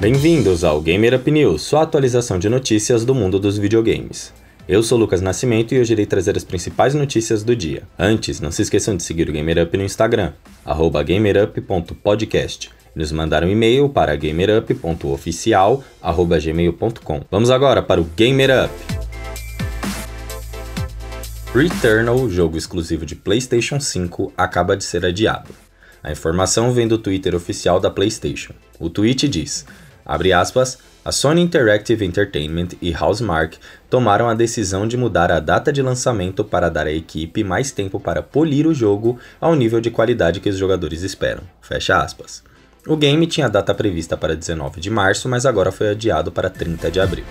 Bem-vindos ao Gamer Up News, sua atualização de notícias do mundo dos videogames. Eu sou Lucas Nascimento e hoje irei trazer as principais notícias do dia. Antes, não se esqueçam de seguir o Gamer Up no Instagram, gamerup.podcast. Nos mandar um e-mail para gamerup.oficial.gmail.com. Vamos agora para o Gamer Up! Returnal, jogo exclusivo de PlayStation 5, acaba de ser adiado. A informação vem do Twitter oficial da PlayStation. O tweet diz: abre aspas, a Sony Interactive Entertainment e Housemark tomaram a decisão de mudar a data de lançamento para dar à equipe mais tempo para polir o jogo ao nível de qualidade que os jogadores esperam. Fecha aspas. O game tinha data prevista para 19 de março, mas agora foi adiado para 30 de abril.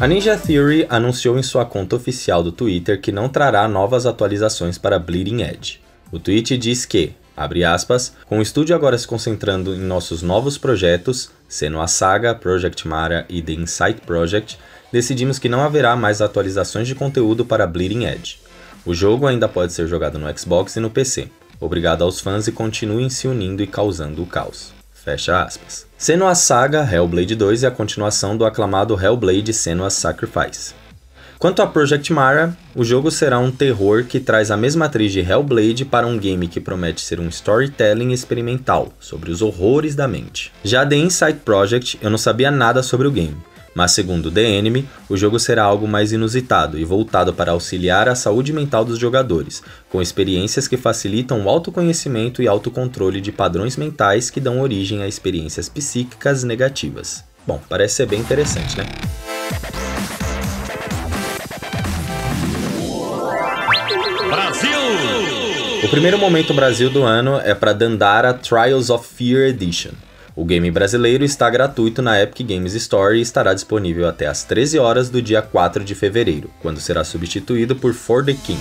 A Ninja Theory anunciou em sua conta oficial do Twitter que não trará novas atualizações para Bleeding Edge. O tweet diz que, abre aspas, com o estúdio agora se concentrando em nossos novos projetos, sendo a Saga, Project Mara e The Insight Project, decidimos que não haverá mais atualizações de conteúdo para Bleeding Edge. O jogo ainda pode ser jogado no Xbox e no PC. Obrigado aos fãs e continuem se unindo e causando o caos. Fecha aspas. Senua Saga Hellblade 2 é a continuação do aclamado Hellblade Senua's Sacrifice. Quanto a Project Mara, o jogo será um terror que traz a mesma atriz de Hellblade para um game que promete ser um storytelling experimental sobre os horrores da mente. Já The Insight Project, eu não sabia nada sobre o game, mas segundo The Enemy, o jogo será algo mais inusitado e voltado para auxiliar a saúde mental dos jogadores, com experiências que facilitam o autoconhecimento e autocontrole de padrões mentais que dão origem a experiências psíquicas negativas. Bom, parece ser bem interessante, né? O primeiro momento Brasil do ano é para Dandara Trials of Fear Edition. O game brasileiro está gratuito na Epic Games Store e estará disponível até às 13 horas do dia 4 de fevereiro, quando será substituído por For the King.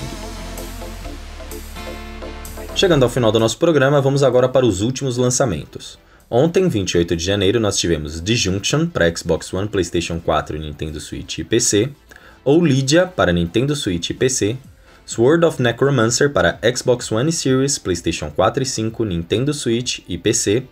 Chegando ao final do nosso programa, vamos agora para os últimos lançamentos. Ontem, 28 de janeiro, nós tivemos Disjunction para Xbox One, PlayStation 4, Nintendo Switch e PC, ou Lydia para Nintendo Switch e PC, Sword of Necromancer para Xbox One Series, PlayStation 4 e 5, Nintendo Switch e PC,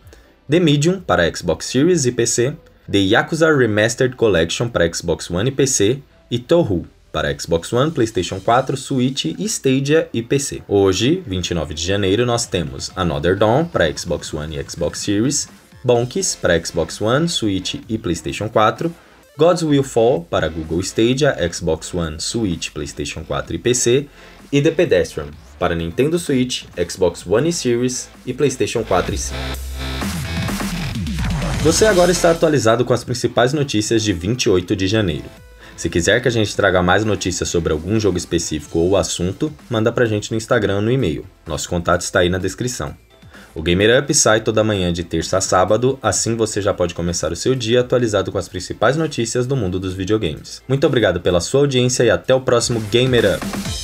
The Medium para Xbox Series e PC, The Yakuza Remastered Collection para Xbox One e PC e Touhou para Xbox One, PlayStation 4, Switch, Stadia e PC. Hoje, 29 de janeiro, nós temos Another Dawn para Xbox One e Xbox Series, Bonks para Xbox One, Switch e PlayStation 4, Gods Will Fall para Google Stadia, Xbox One, Switch, PlayStation 4 e PC, e The Pedestrian para Nintendo Switch, Xbox One e Series e PlayStation 4 e 5. Você agora está atualizado com as principais notícias de 28 de janeiro. Se quiser que a gente traga mais notícias sobre algum jogo específico ou assunto, manda pra gente no Instagram ou no e-mail. Nosso contato está aí na descrição. O Gamer Up sai toda manhã de terça a sábado, assim você já pode começar o seu dia atualizado com as principais notícias do mundo dos videogames. Muito obrigado pela sua audiência e até o próximo Gamer Up!